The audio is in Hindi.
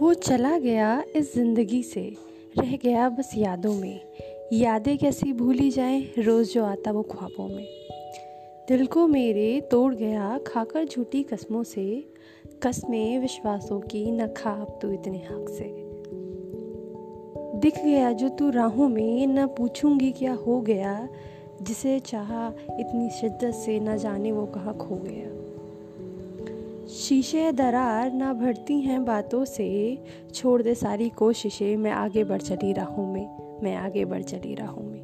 वो चला गया इस ज़िंदगी से, रह गया बस यादों में। यादें कैसी भूली जाएँ रोज़ जो आता वो ख्वाबों में। दिल को मेरे तोड़ गया खाकर झूठी कस्मों से, कस्में विश्वासों की न खा अब तू इतने हक से। दिख गया जो तू राहों में, न पूछूँगी क्या हो गया, जिसे चाहा इतनी शिद्दत से न जाने वो कहाँ खो गया। शीशे दरार ना भरती हैं बातों से, छोड़ दे सारी कोशिशें, मैं आगे बढ़ चली राहों में, मैं आगे बढ़ चली राहों में।